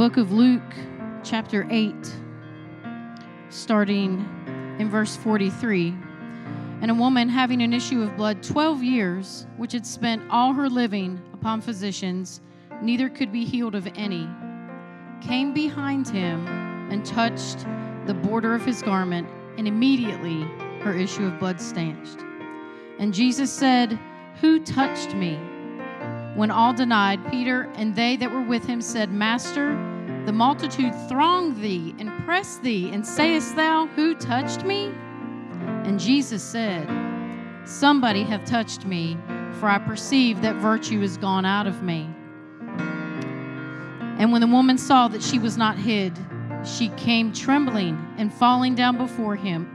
book of Luke, chapter 8, starting in verse 43. And a woman having an issue of blood 12 years, which had spent all her living upon physicians, neither could be healed of any, came behind him and touched the border of his garment, and immediately her issue of blood stanched. And Jesus said, Who touched me? When all denied, Peter and they that were with him said, Master, the multitude throng thee and press thee, and sayest thou, Who touched me? And Jesus said, Somebody hath touched me, for I perceive that virtue is gone out of me. And when the woman saw that she was not hid, she came trembling and falling down before him.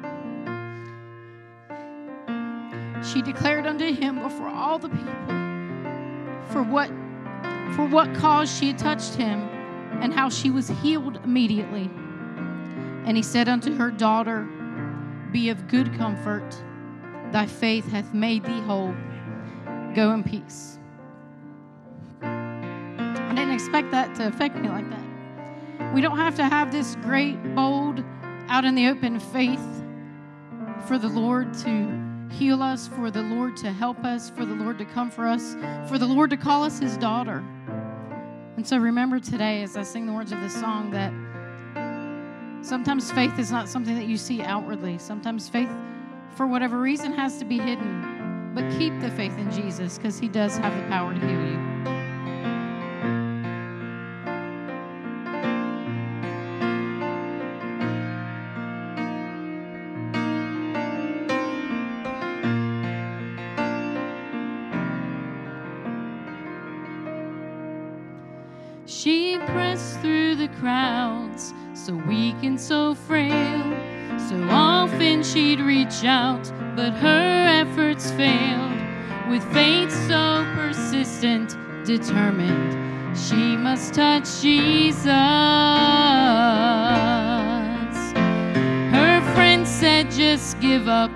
She declared unto him before all the people for what for what cause she had touched him and how she was healed immediately. And he said unto her daughter, Be of good comfort, thy faith hath made thee whole. Go in peace. I didn't expect that to affect me like that. We don't have to have this great, bold, out in the open faith for the Lord to heal us, for the Lord to help us, for the Lord to come for us, for the Lord to call us his daughter. And so remember today, as I sing the words of this song, that sometimes faith is not something that you see outwardly. Sometimes faith, for whatever reason, has to be hidden. But keep the faith in Jesus because he does have the power to heal you. She pressed through the crowds, so weak and so frail. So often she'd reach out, but her efforts failed. With faith so persistent, determined, she must touch Jesus. Her friend said, just give up.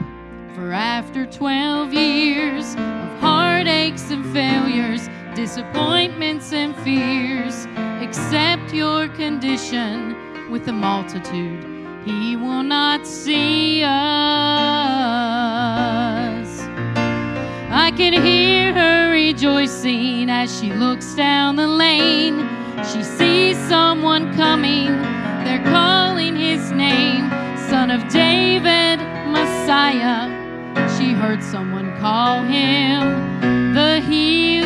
For after 12 years of heartaches and failures, disappointments and fears. Accept your condition with the multitude. He will not see us. I can hear her rejoicing as she looks down the lane. She sees someone coming, they're calling his name, Son of David, Messiah. She heard someone call him the healer.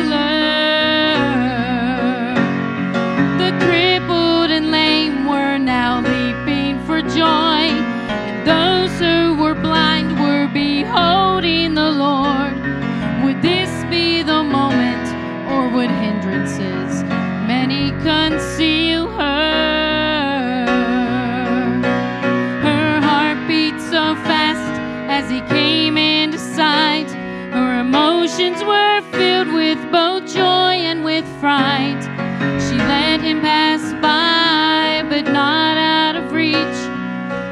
Or hindrances many conceal her? Her heart beat so fast as he came into sight. Her emotions were filled with both joy and with fright. She let him pass by, but not out of reach.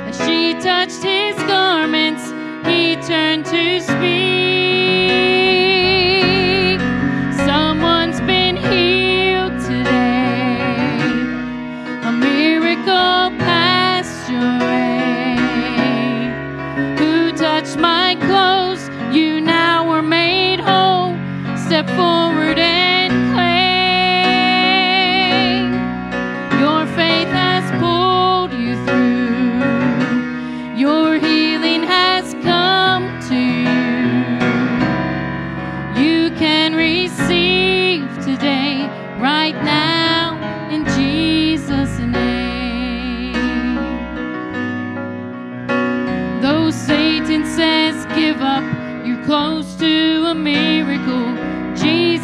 As she touched his garments, he turned to speak. Step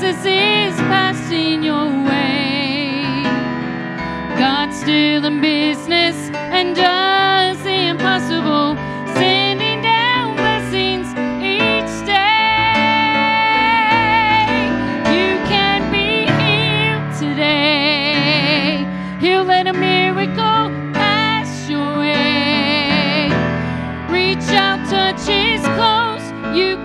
Jesus is passing your way. God's still in business and does the impossible, sending down blessings each day. You can be healed today. He'll a miracle pass your way. Reach out, touch his clothes. You